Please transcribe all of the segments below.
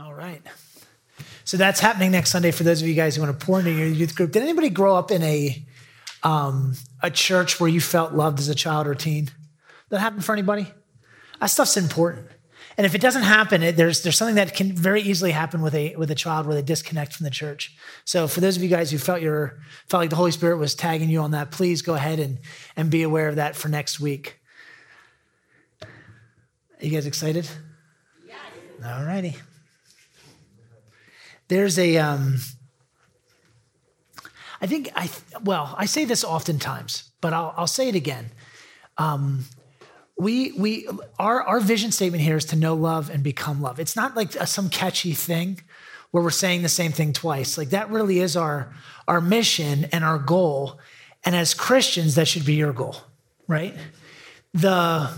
All right. So that's happening next Sunday for those of you guys who want to pour into your youth group. Did anybody grow up in a um, a church where you felt loved as a child or teen? That happened for anybody? That stuff's important. And if it doesn't happen, it, there's there's something that can very easily happen with a with a child where they disconnect from the church. So for those of you guys who felt your felt like the Holy Spirit was tagging you on that, please go ahead and and be aware of that for next week. Are you guys excited? Yes. All righty. There's a um, I think I well I say this oftentimes, but I'll I'll say it again. Um, we we our our vision statement here is to know love and become love. It's not like a, some catchy thing where we're saying the same thing twice. Like that really is our our mission and our goal. And as Christians, that should be your goal, right? The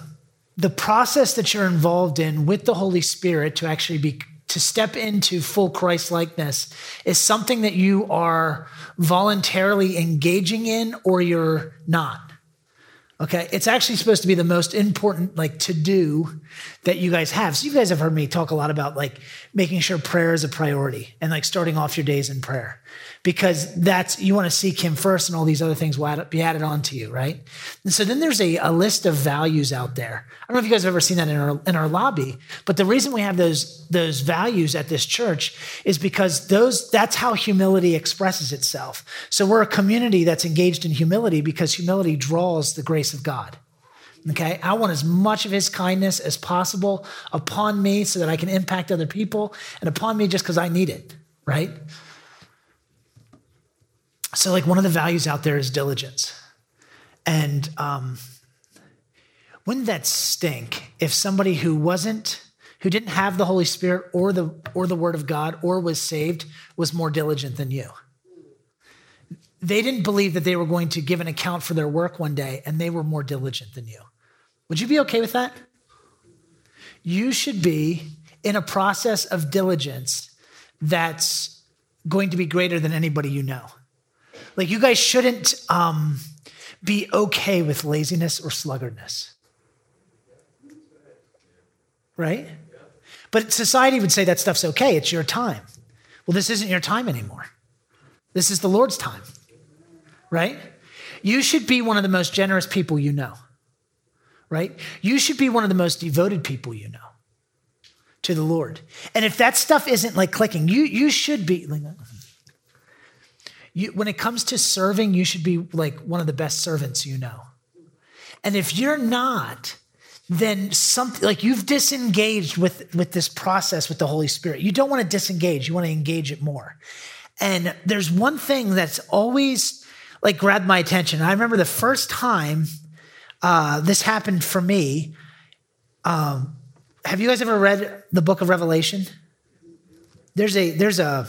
the process that you're involved in with the Holy Spirit to actually be to step into full Christ likeness is something that you are voluntarily engaging in or you're not. Okay, it's actually supposed to be the most important like to do that you guys have. So you guys have heard me talk a lot about like making sure prayer is a priority and like starting off your days in prayer because that's you want to seek him first and all these other things will be added on to you right? And so then there's a, a list of values out there. I don't know if you guys have ever seen that in our, in our lobby but the reason we have those those values at this church is because those that's how humility expresses itself. So we're a community that's engaged in humility because humility draws the grace of god Okay, I want as much of his kindness as possible upon me so that I can impact other people and upon me just because I need it, right? So, like, one of the values out there is diligence. And um, wouldn't that stink if somebody who wasn't, who didn't have the Holy Spirit or the or the Word of God or was saved was more diligent than you? They didn't believe that they were going to give an account for their work one day, and they were more diligent than you. Would you be okay with that? You should be in a process of diligence that's going to be greater than anybody you know. Like, you guys shouldn't um, be okay with laziness or sluggardness. Right? But society would say that stuff's okay. It's your time. Well, this isn't your time anymore. This is the Lord's time. Right? You should be one of the most generous people you know. Right? You should be one of the most devoted people you know to the Lord. And if that stuff isn't like clicking, you you should be you, when it comes to serving, you should be like one of the best servants you know. And if you're not, then something like you've disengaged with, with this process with the Holy Spirit. You don't want to disengage, you want to engage it more. And there's one thing that's always like grabbed my attention. I remember the first time uh, this happened for me. Um, have you guys ever read the book of Revelation? There's a there's a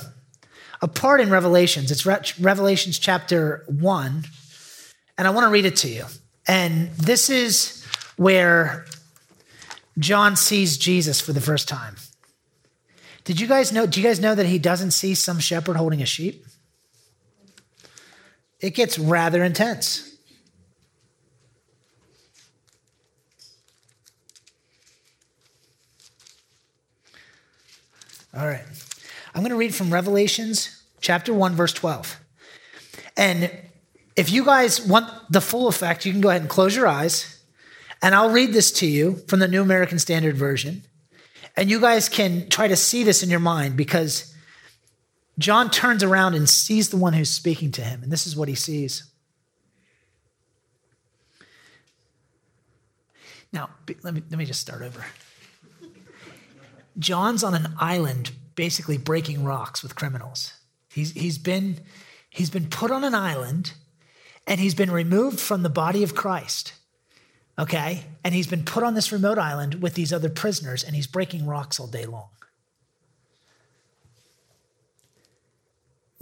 a part in Revelations. It's Re- Revelations chapter 1, and I want to read it to you. And this is where John sees Jesus for the first time. Did you guys know? Do you guys know that he doesn't see some shepherd holding a sheep? It gets rather intense. All right. I'm going to read from Revelations chapter 1, verse 12. And if you guys want the full effect, you can go ahead and close your eyes. And I'll read this to you from the New American Standard Version. And you guys can try to see this in your mind because John turns around and sees the one who's speaking to him. And this is what he sees. Now, let me, let me just start over. John's on an island basically breaking rocks with criminals. He's, he's, been, he's been put on an island and he's been removed from the body of Christ. Okay? And he's been put on this remote island with these other prisoners and he's breaking rocks all day long.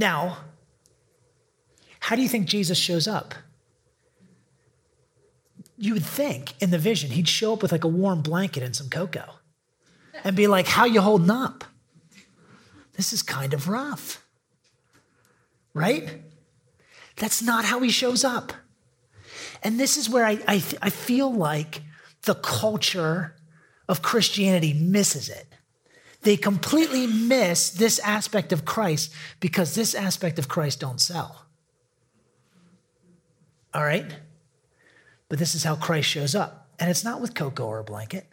Now, how do you think Jesus shows up? You would think in the vision he'd show up with like a warm blanket and some cocoa and be like, How you holding up? This is kind of rough. Right? That's not how he shows up. And this is where I, I, I feel like the culture of Christianity misses it. They completely miss this aspect of Christ because this aspect of Christ don't sell. All right? But this is how Christ shows up. And it's not with cocoa or a blanket.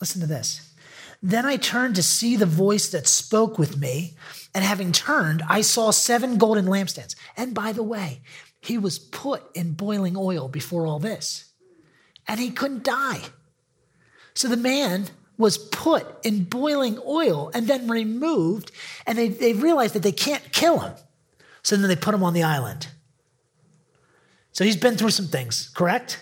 Listen to this. Then I turned to see the voice that spoke with me. And having turned, I saw seven golden lampstands. And by the way, he was put in boiling oil before all this, and he couldn't die. So the man was put in boiling oil and then removed, and they, they realized that they can't kill him. So then they put him on the island. So he's been through some things, correct?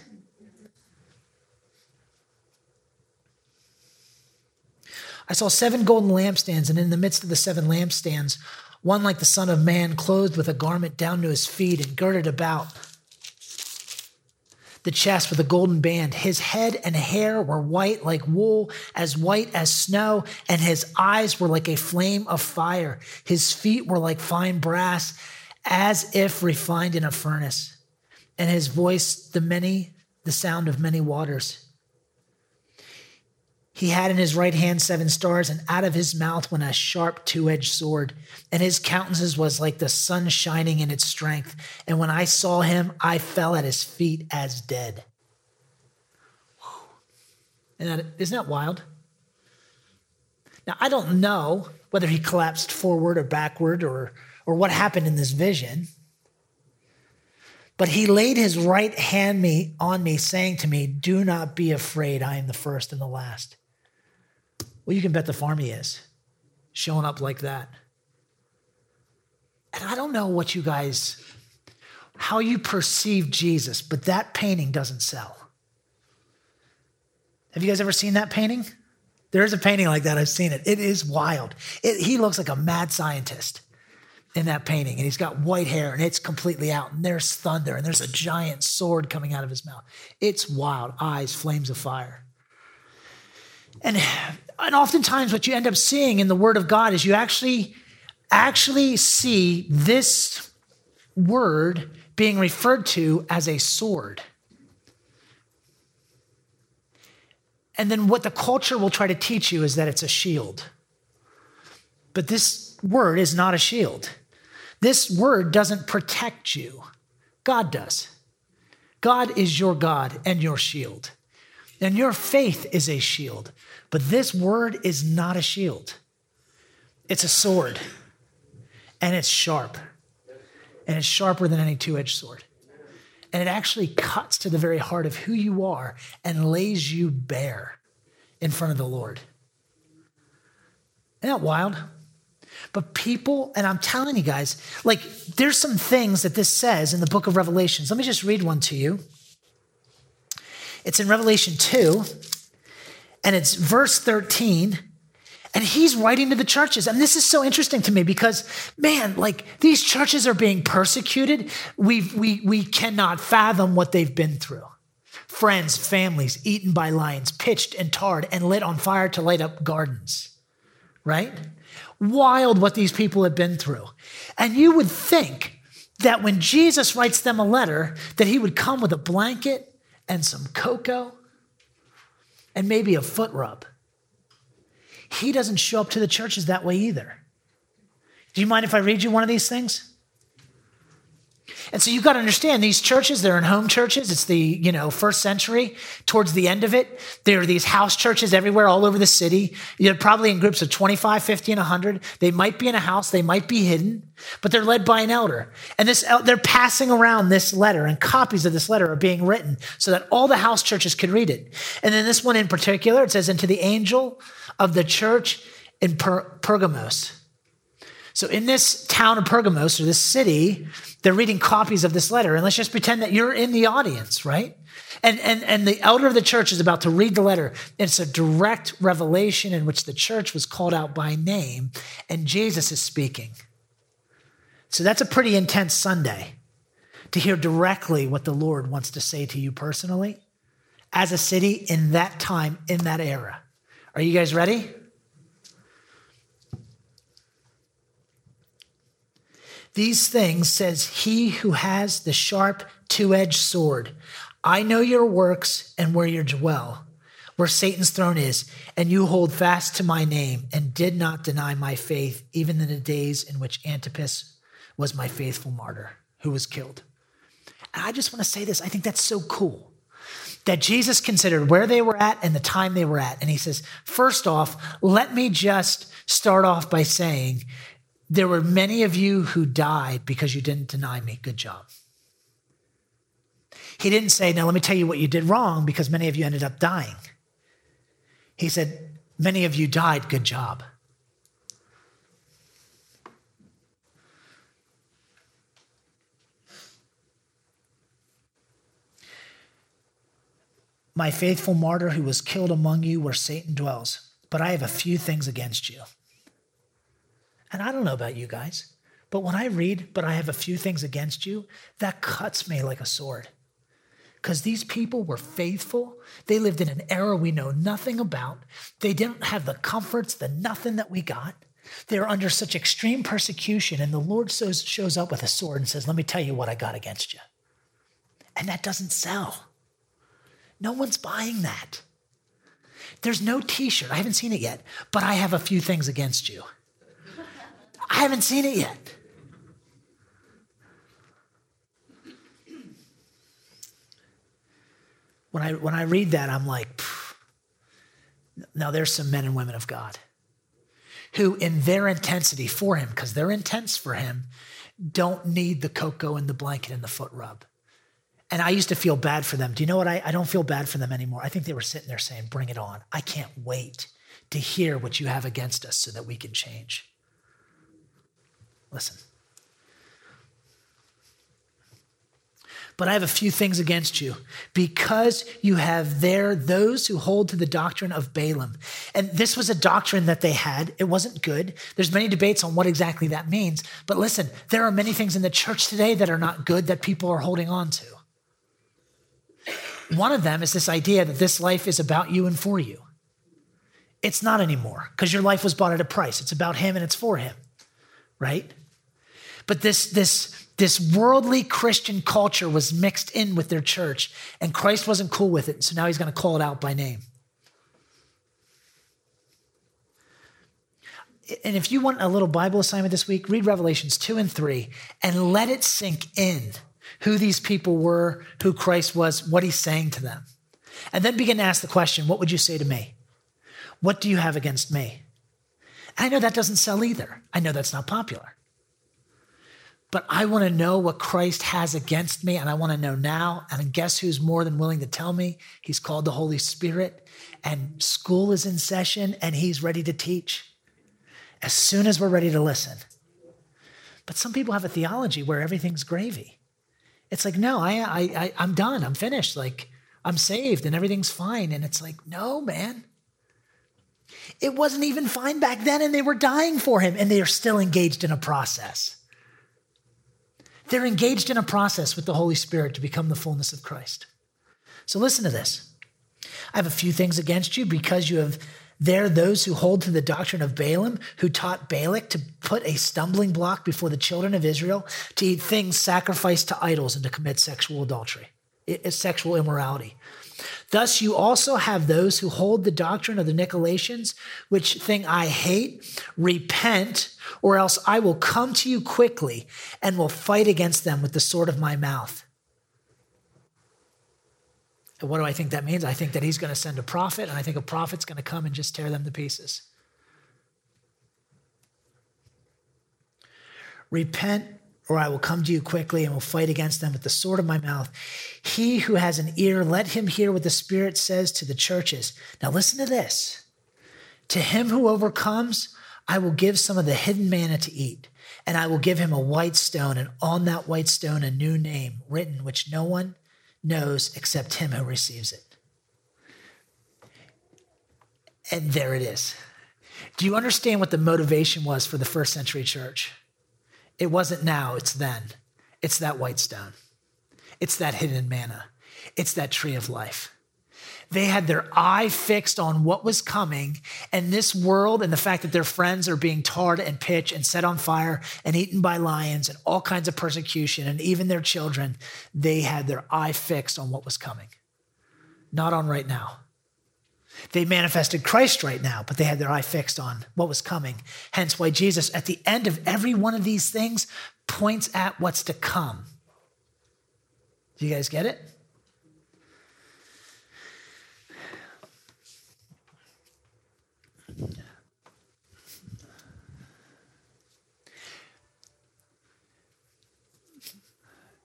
I saw seven golden lampstands, and in the midst of the seven lampstands, one like the Son of Man, clothed with a garment down to his feet and girded about the chest with a golden band. His head and hair were white like wool, as white as snow, and his eyes were like a flame of fire. His feet were like fine brass, as if refined in a furnace, and his voice the many, the sound of many waters. He had in his right hand seven stars, and out of his mouth went a sharp two edged sword. And his countenance was like the sun shining in its strength. And when I saw him, I fell at his feet as dead. And that, isn't that wild? Now, I don't know whether he collapsed forward or backward or, or what happened in this vision. But he laid his right hand me on me, saying to me, Do not be afraid. I am the first and the last. Well, you can bet the farm he is, showing up like that. And I don't know what you guys, how you perceive Jesus, but that painting doesn't sell. Have you guys ever seen that painting? There is a painting like that. I've seen it. It is wild. It, he looks like a mad scientist in that painting, and he's got white hair, and it's completely out, and there's thunder, and there's a giant sword coming out of his mouth. It's wild. Eyes, flames of fire. And and oftentimes what you end up seeing in the word of God is you actually actually see this word being referred to as a sword. And then what the culture will try to teach you is that it's a shield. But this word is not a shield. This word doesn't protect you. God does. God is your God and your shield. And your faith is a shield. But this word is not a shield, it's a sword, and it's sharp, and it's sharper than any two edged sword. And it actually cuts to the very heart of who you are and lays you bare in front of the Lord. Isn't that wild? But people, and I'm telling you guys, like there's some things that this says in the book of Revelations. Let me just read one to you. It's in Revelation 2, and it's verse 13. And he's writing to the churches. And this is so interesting to me because, man, like these churches are being persecuted. we we, we cannot fathom what they've been through. Friends, families eaten by lions, pitched and tarred and lit on fire to light up gardens, right? Wild what these people have been through. And you would think that when Jesus writes them a letter, that he would come with a blanket and some cocoa and maybe a foot rub. He doesn't show up to the churches that way either. Do you mind if I read you one of these things? And so you've got to understand these churches, they're in home churches. It's the, you know, first century. Towards the end of it, there are these house churches everywhere, all over the city. You're probably in groups of 25, 50, and 100. They might be in a house, they might be hidden, but they're led by an elder. And this, they're passing around this letter, and copies of this letter are being written so that all the house churches could read it. And then this one in particular, it says, "Into the angel of the church in per- Pergamos." So in this town of Pergamos or this city, they're reading copies of this letter. And let's just pretend that you're in the audience, right? And, and, and the elder of the church is about to read the letter. It's a direct revelation in which the church was called out by name, and Jesus is speaking. So that's a pretty intense Sunday to hear directly what the Lord wants to say to you personally as a city in that time, in that era. Are you guys ready? These things says he who has the sharp two edged sword. I know your works and where you dwell, where Satan's throne is, and you hold fast to my name and did not deny my faith, even in the days in which Antipas was my faithful martyr who was killed. And I just want to say this I think that's so cool that Jesus considered where they were at and the time they were at. And he says, first off, let me just start off by saying, there were many of you who died because you didn't deny me. Good job. He didn't say, now let me tell you what you did wrong because many of you ended up dying. He said, many of you died. Good job. my faithful martyr who was killed among you where Satan dwells. But I have a few things against you. And I don't know about you guys, but when I read, but I have a few things against you, that cuts me like a sword. Because these people were faithful. They lived in an era we know nothing about. They didn't have the comforts, the nothing that we got. They're under such extreme persecution, and the Lord shows up with a sword and says, Let me tell you what I got against you. And that doesn't sell. No one's buying that. There's no t shirt. I haven't seen it yet, but I have a few things against you. I haven't seen it yet. When I, when I read that, I'm like, now there's some men and women of God who, in their intensity for him, because they're intense for him, don't need the cocoa and the blanket and the foot rub. And I used to feel bad for them. Do you know what? I, I don't feel bad for them anymore. I think they were sitting there saying, Bring it on. I can't wait to hear what you have against us so that we can change. Listen. But I have a few things against you because you have there those who hold to the doctrine of Balaam. And this was a doctrine that they had. It wasn't good. There's many debates on what exactly that means. But listen, there are many things in the church today that are not good that people are holding on to. One of them is this idea that this life is about you and for you. It's not anymore because your life was bought at a price. It's about him and it's for him, right? But this, this, this worldly Christian culture was mixed in with their church, and Christ wasn't cool with it. So now he's going to call it out by name. And if you want a little Bible assignment this week, read Revelations 2 and 3 and let it sink in who these people were, who Christ was, what he's saying to them. And then begin to ask the question what would you say to me? What do you have against me? I know that doesn't sell either. I know that's not popular. But I want to know what Christ has against me, and I want to know now. And guess who's more than willing to tell me? He's called the Holy Spirit, and school is in session, and he's ready to teach as soon as we're ready to listen. But some people have a theology where everything's gravy. It's like, no, I, I, I, I'm done. I'm finished. Like, I'm saved and everything's fine. And it's like, no, man. It wasn't even fine back then, and they were dying for him, and they are still engaged in a process. They're engaged in a process with the Holy Spirit to become the fullness of Christ. So listen to this. I have a few things against you because you have there, those who hold to the doctrine of Balaam, who taught Balak to put a stumbling block before the children of Israel to eat things sacrificed to idols and to commit sexual adultery, sexual immorality. Thus, you also have those who hold the doctrine of the Nicolaitans, which thing I hate. Repent, or else I will come to you quickly and will fight against them with the sword of my mouth. And what do I think that means? I think that he's going to send a prophet, and I think a prophet's going to come and just tear them to pieces. Repent, or I will come to you quickly and will fight against them with the sword of my mouth. He who has an ear, let him hear what the Spirit says to the churches. Now, listen to this. To him who overcomes, I will give some of the hidden manna to eat, and I will give him a white stone, and on that white stone a new name written, which no one knows except him who receives it. And there it is. Do you understand what the motivation was for the first century church? It wasn't now, it's then. It's that white stone, it's that hidden manna, it's that tree of life. They had their eye fixed on what was coming, and this world and the fact that their friends are being tarred and pitched and set on fire and eaten by lions and all kinds of persecution, and even their children, they had their eye fixed on what was coming, not on right now. They manifested Christ right now, but they had their eye fixed on what was coming. Hence why Jesus, at the end of every one of these things, points at what's to come. Do you guys get it?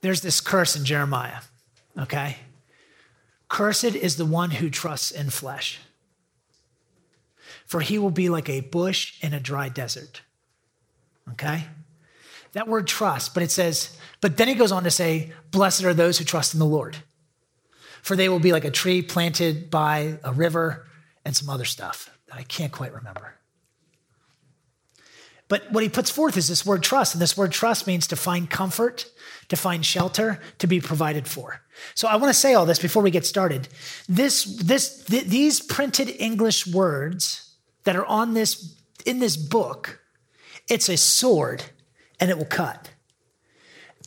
There's this curse in Jeremiah, okay? Cursed is the one who trusts in flesh, for he will be like a bush in a dry desert. Okay? That word trust, but it says, but then he goes on to say, Blessed are those who trust in the Lord, for they will be like a tree planted by a river and some other stuff that I can't quite remember. But what he puts forth is this word trust, and this word trust means to find comfort, to find shelter, to be provided for. So I want to say all this before we get started. This, this, th- these printed English words that are on this in this book, it's a sword, and it will cut.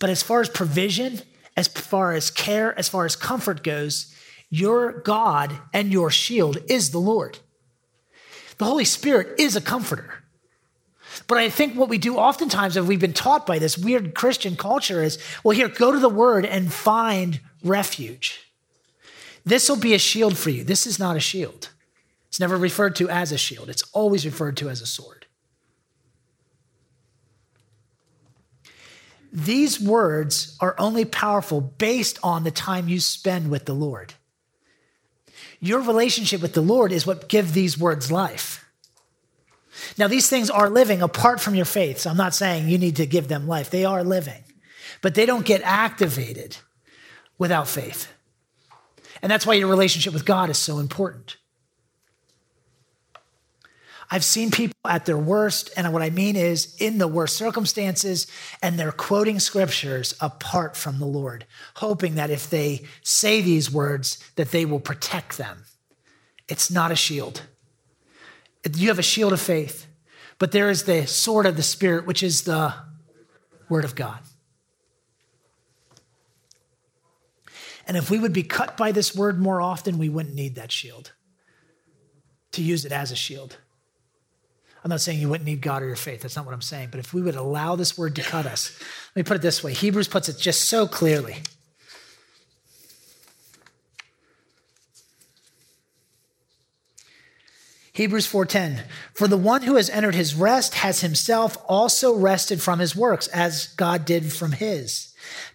But as far as provision, as far as care, as far as comfort goes, your God and your shield is the Lord. The Holy Spirit is a comforter. But I think what we do oftentimes, if we've been taught by this weird Christian culture, is well, here, go to the word and find refuge. This will be a shield for you. This is not a shield. It's never referred to as a shield, it's always referred to as a sword. These words are only powerful based on the time you spend with the Lord. Your relationship with the Lord is what gives these words life. Now, these things are living apart from your faith. So I'm not saying you need to give them life. They are living, but they don't get activated without faith. And that's why your relationship with God is so important. I've seen people at their worst, and what I mean is in the worst circumstances, and they're quoting scriptures apart from the Lord, hoping that if they say these words, that they will protect them. It's not a shield. You have a shield of faith, but there is the sword of the Spirit, which is the Word of God. And if we would be cut by this word more often, we wouldn't need that shield to use it as a shield. I'm not saying you wouldn't need God or your faith. That's not what I'm saying. But if we would allow this word to cut us, let me put it this way Hebrews puts it just so clearly. Hebrews 4:10 For the one who has entered his rest has himself also rested from his works as God did from his.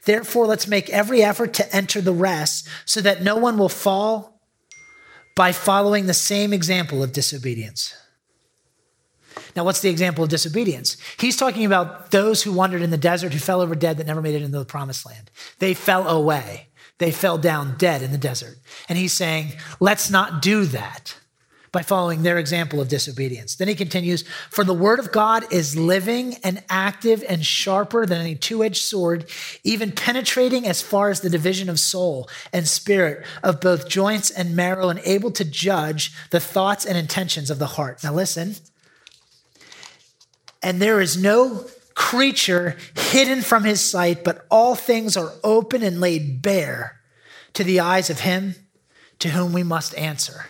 Therefore let's make every effort to enter the rest so that no one will fall by following the same example of disobedience. Now, what's the example of disobedience? He's talking about those who wandered in the desert, who fell over dead, that never made it into the promised land. They fell away. They fell down dead in the desert. And he's saying, let's not do that by following their example of disobedience. Then he continues, For the word of God is living and active and sharper than any two edged sword, even penetrating as far as the division of soul and spirit, of both joints and marrow, and able to judge the thoughts and intentions of the heart. Now listen. And there is no creature hidden from his sight, but all things are open and laid bare to the eyes of him to whom we must answer.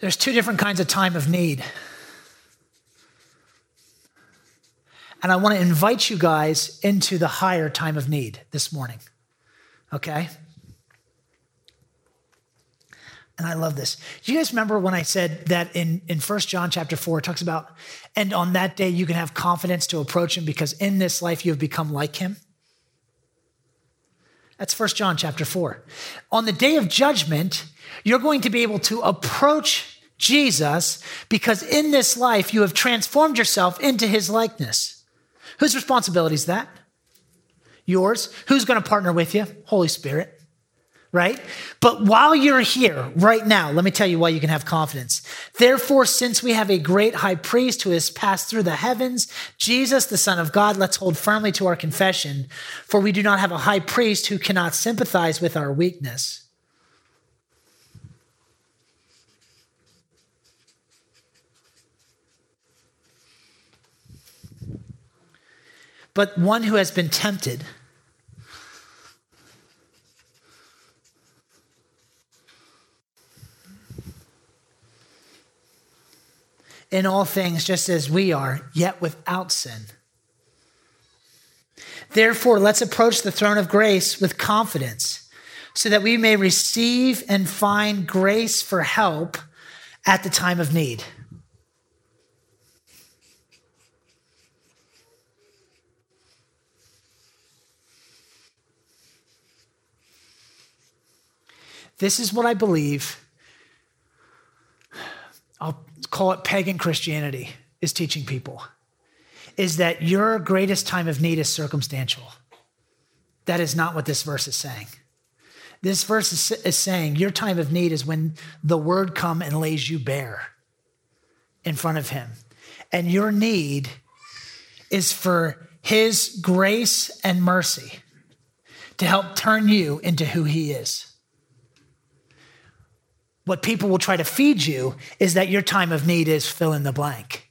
There's two different kinds of time of need. And I want to invite you guys into the higher time of need this morning. Okay? And I love this. Do you guys remember when I said that in, in 1 John chapter 4, it talks about, and on that day you can have confidence to approach him because in this life you have become like him? That's 1 John chapter 4. On the day of judgment, you're going to be able to approach Jesus because in this life you have transformed yourself into his likeness. Whose responsibility is that? Yours. Who's going to partner with you? Holy Spirit. Right? But while you're here right now, let me tell you why you can have confidence. Therefore, since we have a great high priest who has passed through the heavens, Jesus, the Son of God, let's hold firmly to our confession, for we do not have a high priest who cannot sympathize with our weakness but one who has been tempted. In all things, just as we are, yet without sin. Therefore, let's approach the throne of grace with confidence so that we may receive and find grace for help at the time of need. This is what I believe. I'll call it pagan Christianity is teaching people is that your greatest time of need is circumstantial. That is not what this verse is saying. This verse is, is saying your time of need is when the word come and lays you bare in front of him. And your need is for his grace and mercy to help turn you into who he is. What people will try to feed you is that your time of need is fill in the blank.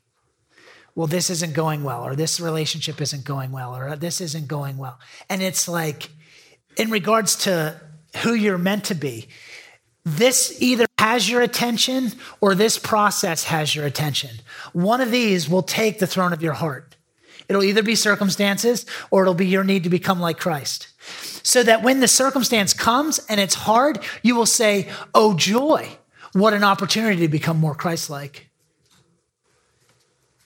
Well, this isn't going well, or this relationship isn't going well, or this isn't going well. And it's like, in regards to who you're meant to be, this either has your attention or this process has your attention. One of these will take the throne of your heart. It'll either be circumstances or it'll be your need to become like Christ so that when the circumstance comes and it's hard, you will say, Oh, joy, what an opportunity to become more Christ like.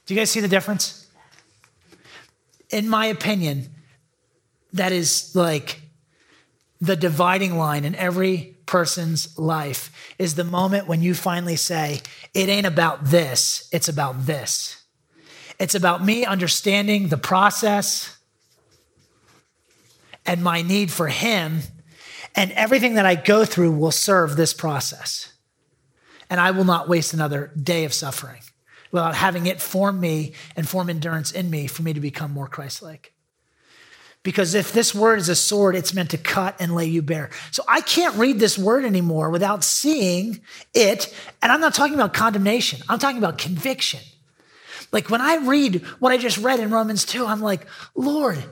Do you guys see the difference? In my opinion, that is like the dividing line in every person's life is the moment when you finally say, It ain't about this, it's about this. It's about me understanding the process and my need for Him, and everything that I go through will serve this process. And I will not waste another day of suffering without having it form me and form endurance in me for me to become more Christ like. Because if this word is a sword, it's meant to cut and lay you bare. So I can't read this word anymore without seeing it. And I'm not talking about condemnation, I'm talking about conviction. Like when I read what I just read in Romans 2, I'm like, Lord,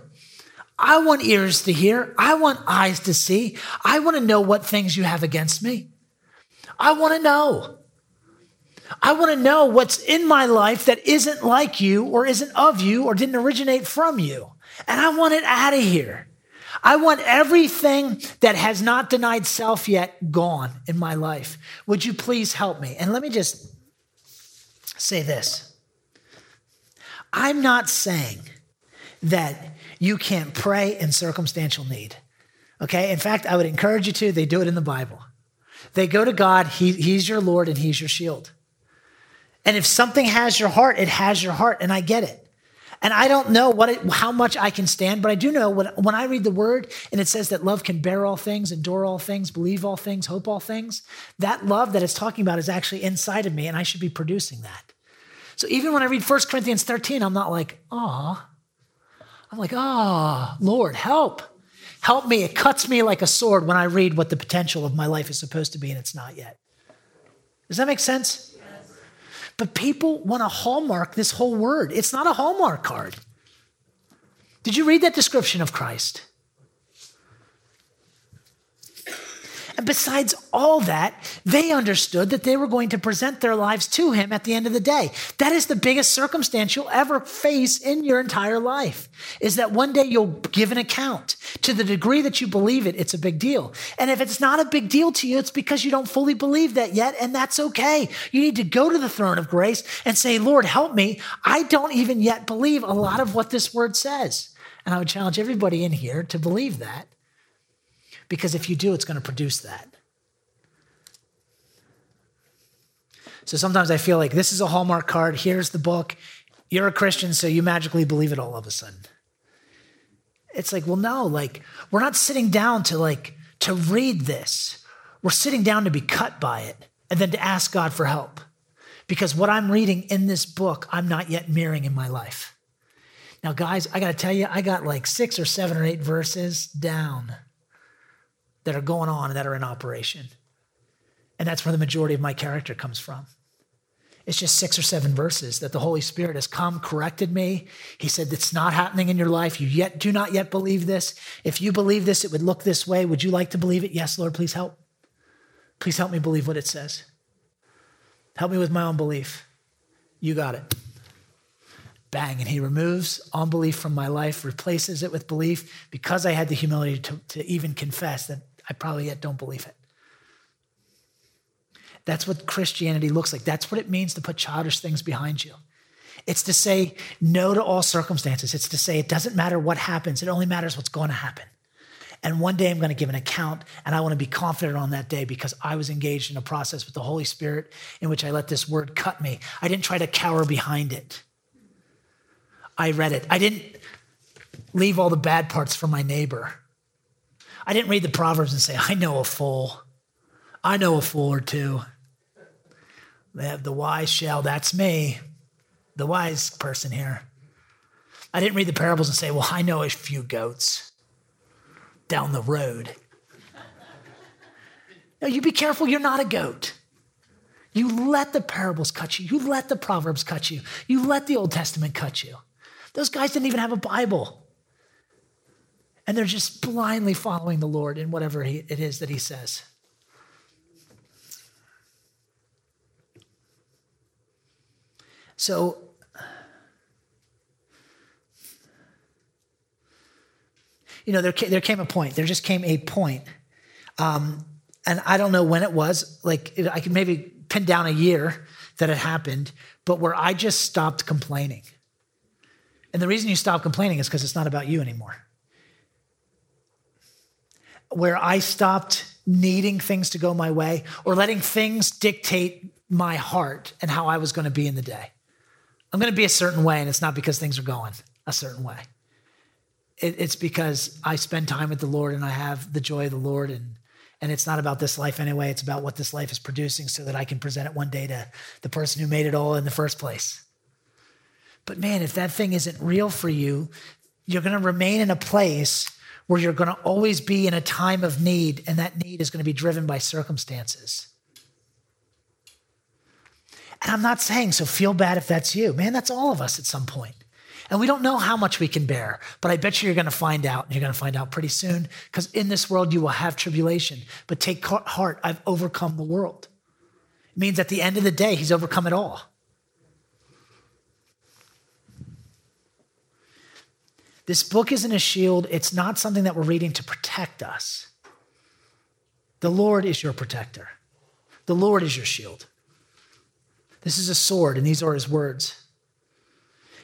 I want ears to hear. I want eyes to see. I want to know what things you have against me. I want to know. I want to know what's in my life that isn't like you or isn't of you or didn't originate from you. And I want it out of here. I want everything that has not denied self yet gone in my life. Would you please help me? And let me just say this I'm not saying that you can't pray in circumstantial need. Okay? In fact, I would encourage you to. They do it in the Bible. They go to God, he, He's your Lord and He's your shield. And if something has your heart, it has your heart, and I get it. And I don't know what it, how much I can stand, but I do know when, when I read the word and it says that love can bear all things, endure all things, believe all things, hope all things, that love that it's talking about is actually inside of me, and I should be producing that. So even when I read 1 Corinthians 13, I'm not like, oh, I'm like, ah, oh, Lord, help. Help me. It cuts me like a sword when I read what the potential of my life is supposed to be and it's not yet. Does that make sense? Yes. But people want to hallmark this whole word. It's not a hallmark card. Did you read that description of Christ? And besides all that, they understood that they were going to present their lives to him at the end of the day. That is the biggest circumstance you'll ever face in your entire life, is that one day you'll give an account. To the degree that you believe it, it's a big deal. And if it's not a big deal to you, it's because you don't fully believe that yet, and that's okay. You need to go to the throne of grace and say, Lord, help me. I don't even yet believe a lot of what this word says. And I would challenge everybody in here to believe that because if you do, it's going to produce that. So sometimes I feel like this is a Hallmark card. Here's the book. You're a Christian, so you magically believe it all of a sudden. It's like, well, no, like, we're not sitting down to like to read this. We're sitting down to be cut by it and then to ask God for help. Because what I'm reading in this book, I'm not yet mirroring in my life. Now, guys, I got to tell you, I got like six or seven or eight verses down that are going on and that are in operation. And that's where the majority of my character comes from. It's just six or seven verses that the Holy Spirit has come, corrected me. He said, It's not happening in your life. You yet do not yet believe this. If you believe this, it would look this way. Would you like to believe it? Yes, Lord, please help. Please help me believe what it says. Help me with my own belief. You got it. Bang. And he removes unbelief from my life, replaces it with belief because I had the humility to, to even confess that I probably yet don't believe it. That's what Christianity looks like. That's what it means to put childish things behind you. It's to say no to all circumstances. It's to say it doesn't matter what happens, it only matters what's going to happen. And one day I'm going to give an account, and I want to be confident on that day because I was engaged in a process with the Holy Spirit in which I let this word cut me. I didn't try to cower behind it. I read it. I didn't leave all the bad parts for my neighbor. I didn't read the Proverbs and say, I know a fool. I know a fool or two. They have the wise shall, that's me, the wise person here. I didn't read the parables and say, well, I know a few goats down the road. No, you be careful, you're not a goat. You let the parables cut you. You let the Proverbs cut you. You let the Old Testament cut you. Those guys didn't even have a Bible. And they're just blindly following the Lord in whatever it is that He says. So, you know, there, there came a point, there just came a point, um, and I don't know when it was, like, I could maybe pin down a year that it happened, but where I just stopped complaining. And the reason you stop complaining is because it's not about you anymore. Where I stopped needing things to go my way or letting things dictate my heart and how I was going to be in the day. I'm going to be a certain way, and it's not because things are going a certain way. It, it's because I spend time with the Lord and I have the joy of the Lord, and and it's not about this life anyway. It's about what this life is producing, so that I can present it one day to the person who made it all in the first place. But man, if that thing isn't real for you, you're going to remain in a place where you're going to always be in a time of need, and that need is going to be driven by circumstances. And I'm not saying, so feel bad if that's you. Man, that's all of us at some point. And we don't know how much we can bear, but I bet you you're going to find out. And you're going to find out pretty soon because in this world you will have tribulation. But take heart, I've overcome the world. It means at the end of the day, he's overcome it all. This book isn't a shield, it's not something that we're reading to protect us. The Lord is your protector, the Lord is your shield. This is a sword, and these are his words.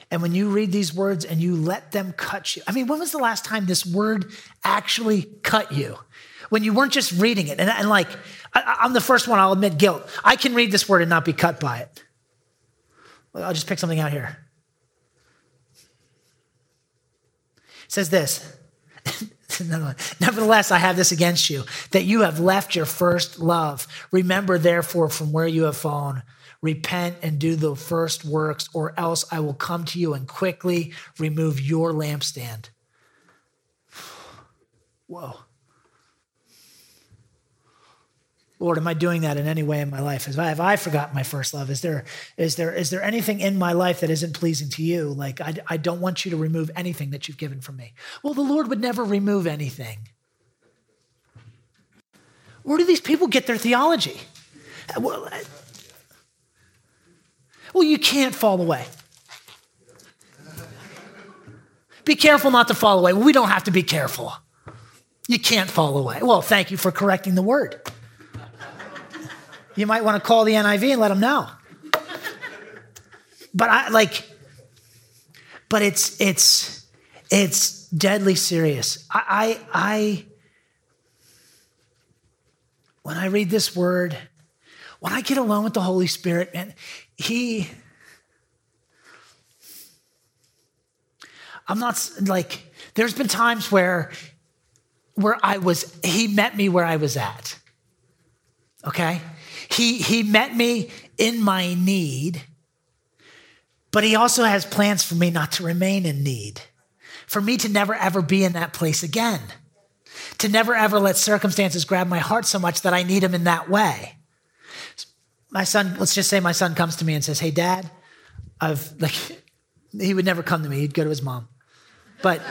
And when you read these words and you let them cut you, I mean, when was the last time this word actually cut you? When you weren't just reading it. And, and like, I, I'm the first one, I'll admit guilt. I can read this word and not be cut by it. I'll just pick something out here. It says this Nevertheless, I have this against you, that you have left your first love. Remember, therefore, from where you have fallen, repent and do the first works, or else I will come to you and quickly remove your lampstand. Whoa. Lord, am I doing that in any way in my life? Have I, I forgotten my first love? Is there, is, there, is there anything in my life that isn't pleasing to you? Like, I, I don't want you to remove anything that you've given from me. Well, the Lord would never remove anything. Where do these people get their theology? Well, well, you can't fall away. Be careful not to fall away. We don't have to be careful. You can't fall away. Well, thank you for correcting the word. You might want to call the NIV and let them know. But I like, but it's it's it's deadly serious. I I, I when I read this word, when I get alone with the Holy Spirit, man, he I'm not like there's been times where where I was he met me where I was at. Okay? He he met me in my need, but he also has plans for me not to remain in need. For me to never ever be in that place again. To never ever let circumstances grab my heart so much that I need him in that way my son, let's just say my son comes to me and says, Hey, dad, I've like, he would never come to me. He'd go to his mom. But,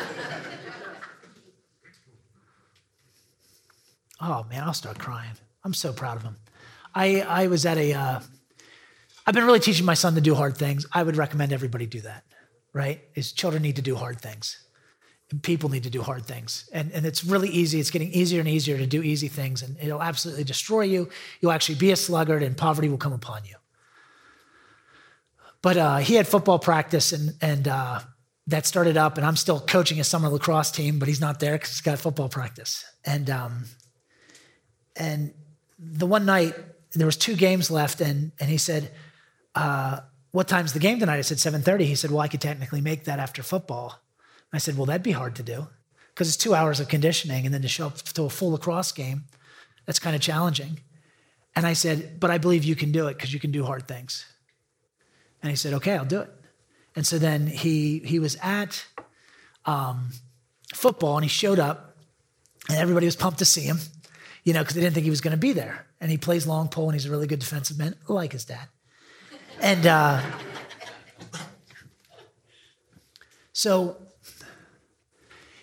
oh man, I'll start crying. I'm so proud of him. I, I was at a, uh, I've been really teaching my son to do hard things. I would recommend everybody do that, right? His children need to do hard things. And people need to do hard things. And, and it's really easy. It's getting easier and easier to do easy things, and it'll absolutely destroy you. You'll actually be a sluggard, and poverty will come upon you. But uh, he had football practice, and, and uh, that started up, and I'm still coaching a summer lacrosse team, but he's not there because he's got football practice. And um, and the one night there was two games left, and and he said, uh, "What time's the game tonight?" I said 7:30. He said, "Well, I could technically make that after football." I said, "Well, that'd be hard to do because it's two hours of conditioning, and then to show up to a full lacrosse game, that's kind of challenging." And I said, "But I believe you can do it because you can do hard things." And he said, "Okay, I'll do it." And so then he he was at um, football and he showed up, and everybody was pumped to see him, you know, because they didn't think he was going to be there. And he plays long pole and he's a really good defensive man, like his dad. And uh, so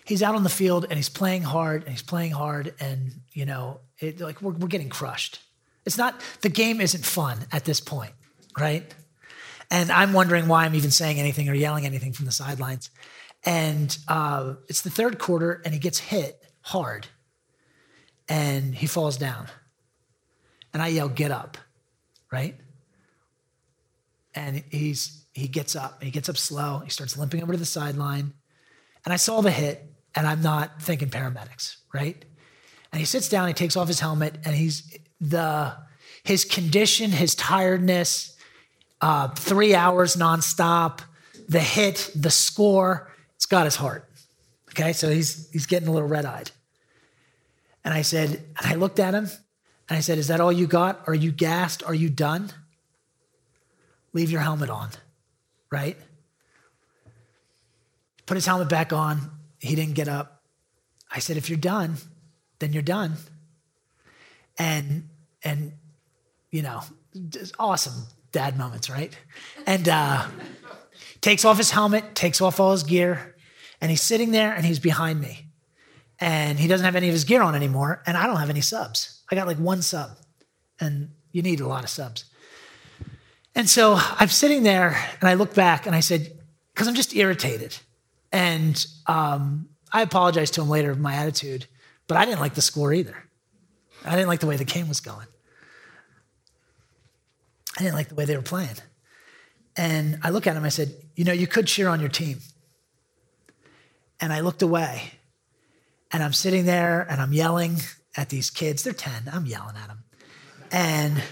he's out on the field and he's playing hard and he's playing hard and you know it, like we're, we're getting crushed it's not the game isn't fun at this point right and I'm wondering why I'm even saying anything or yelling anything from the sidelines. And uh, it's the third quarter, and he gets hit hard, and he falls down. And I yell, "Get up!" Right? And he's he gets up. He gets up slow. He starts limping over to the sideline, and I saw the hit, and I'm not thinking paramedics, right? And he sits down. He takes off his helmet, and he's the his condition, his tiredness, uh, three hours nonstop, the hit, the score, it's got his heart. Okay, so he's he's getting a little red-eyed. And I said, and I looked at him and I said, Is that all you got? Are you gassed? Are you done? Leave your helmet on, right? Put his helmet back on. He didn't get up. I said, if you're done, then you're done. And and you know, awesome dad moments, right? And uh, takes off his helmet, takes off all his gear, and he's sitting there and he's behind me. And he doesn't have any of his gear on anymore, and I don't have any subs. I got like one sub, and you need a lot of subs. And so I'm sitting there and I look back and I said, because I'm just irritated. And um, I apologized to him later of my attitude, but I didn't like the score either. I didn't like the way the game was going. I didn't like the way they were playing. And I look at him, I said, You know, you could cheer on your team. And I looked away. And I'm sitting there and I'm yelling at these kids. They're 10. I'm yelling at them. And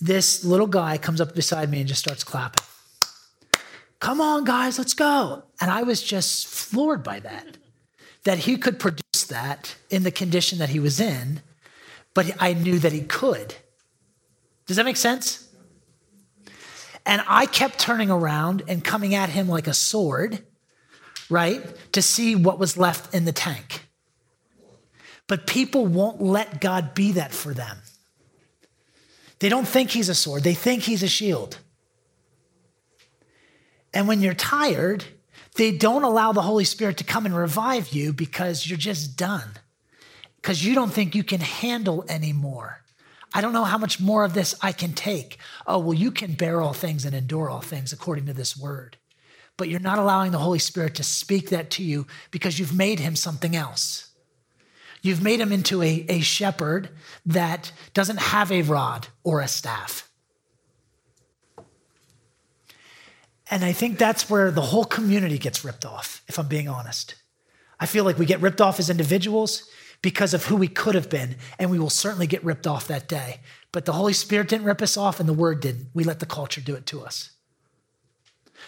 this little guy comes up beside me and just starts clapping. Come on, guys, let's go. And I was just floored by that, that he could produce that in the condition that he was in, but I knew that he could. Does that make sense? And I kept turning around and coming at him like a sword, right, to see what was left in the tank. But people won't let God be that for them. They don't think he's a sword, they think he's a shield. And when you're tired, they don't allow the Holy Spirit to come and revive you because you're just done, because you don't think you can handle anymore. I don't know how much more of this I can take. Oh, well, you can bear all things and endure all things according to this word. But you're not allowing the Holy Spirit to speak that to you because you've made him something else. You've made him into a, a shepherd that doesn't have a rod or a staff. And I think that's where the whole community gets ripped off, if I'm being honest. I feel like we get ripped off as individuals because of who we could have been, and we will certainly get ripped off that day. But the Holy Spirit didn't rip us off, and the Word didn't. We let the culture do it to us.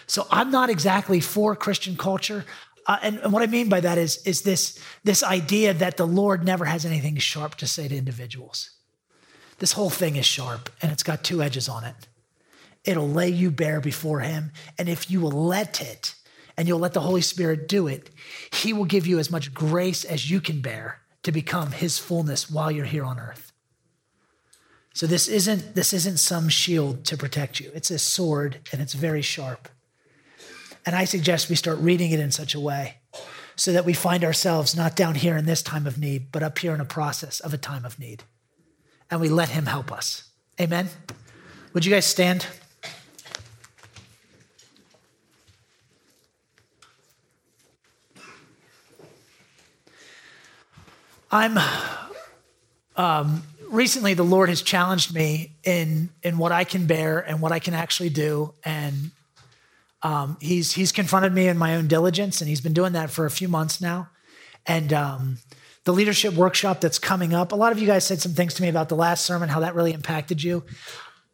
So I'm not exactly for Christian culture. Uh, and, and, what I mean by that is, is this, this idea that the Lord never has anything sharp to say to individuals. This whole thing is sharp, and it's got two edges on it. It'll lay you bare before Him, and if you will let it, and you'll let the Holy Spirit do it, He will give you as much grace as you can bear to become his fullness while you're here on earth. So this isn't this isn't some shield to protect you. It's a sword and it's very sharp. And I suggest we start reading it in such a way so that we find ourselves not down here in this time of need, but up here in a process of a time of need. And we let him help us. Amen. Would you guys stand? I'm um, recently the Lord has challenged me in in what I can bear and what I can actually do, and um, he's he's confronted me in my own diligence, and he's been doing that for a few months now. And um, the leadership workshop that's coming up, a lot of you guys said some things to me about the last sermon, how that really impacted you.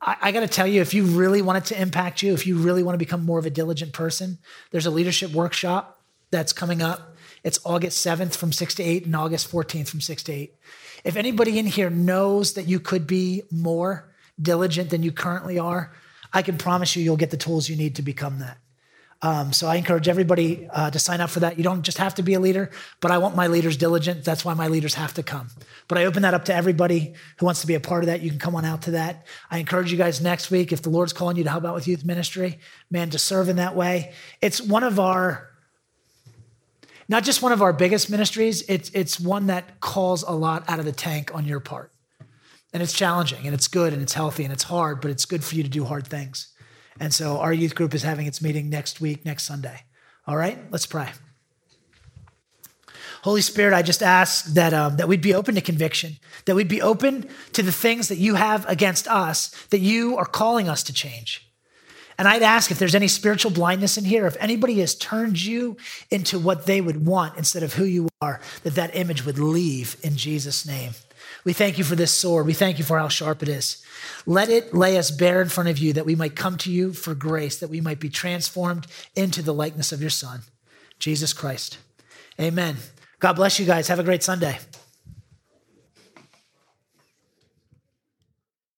I, I got to tell you, if you really want it to impact you, if you really want to become more of a diligent person, there's a leadership workshop that's coming up. It's August 7th from 6 to 8 and August 14th from 6 to 8. If anybody in here knows that you could be more diligent than you currently are, I can promise you you'll get the tools you need to become that. Um, so I encourage everybody uh, to sign up for that. You don't just have to be a leader, but I want my leaders diligent. That's why my leaders have to come. But I open that up to everybody who wants to be a part of that. You can come on out to that. I encourage you guys next week, if the Lord's calling you to help out with youth ministry, man, to serve in that way. It's one of our not just one of our biggest ministries, it's, it's one that calls a lot out of the tank on your part. And it's challenging and it's good and it's healthy and it's hard, but it's good for you to do hard things. And so our youth group is having its meeting next week, next Sunday. All right, let's pray. Holy Spirit, I just ask that, um, that we'd be open to conviction, that we'd be open to the things that you have against us, that you are calling us to change. And I'd ask if there's any spiritual blindness in here, if anybody has turned you into what they would want instead of who you are, that that image would leave in Jesus' name. We thank you for this sword. We thank you for how sharp it is. Let it lay us bare in front of you that we might come to you for grace, that we might be transformed into the likeness of your Son, Jesus Christ. Amen. God bless you guys. Have a great Sunday.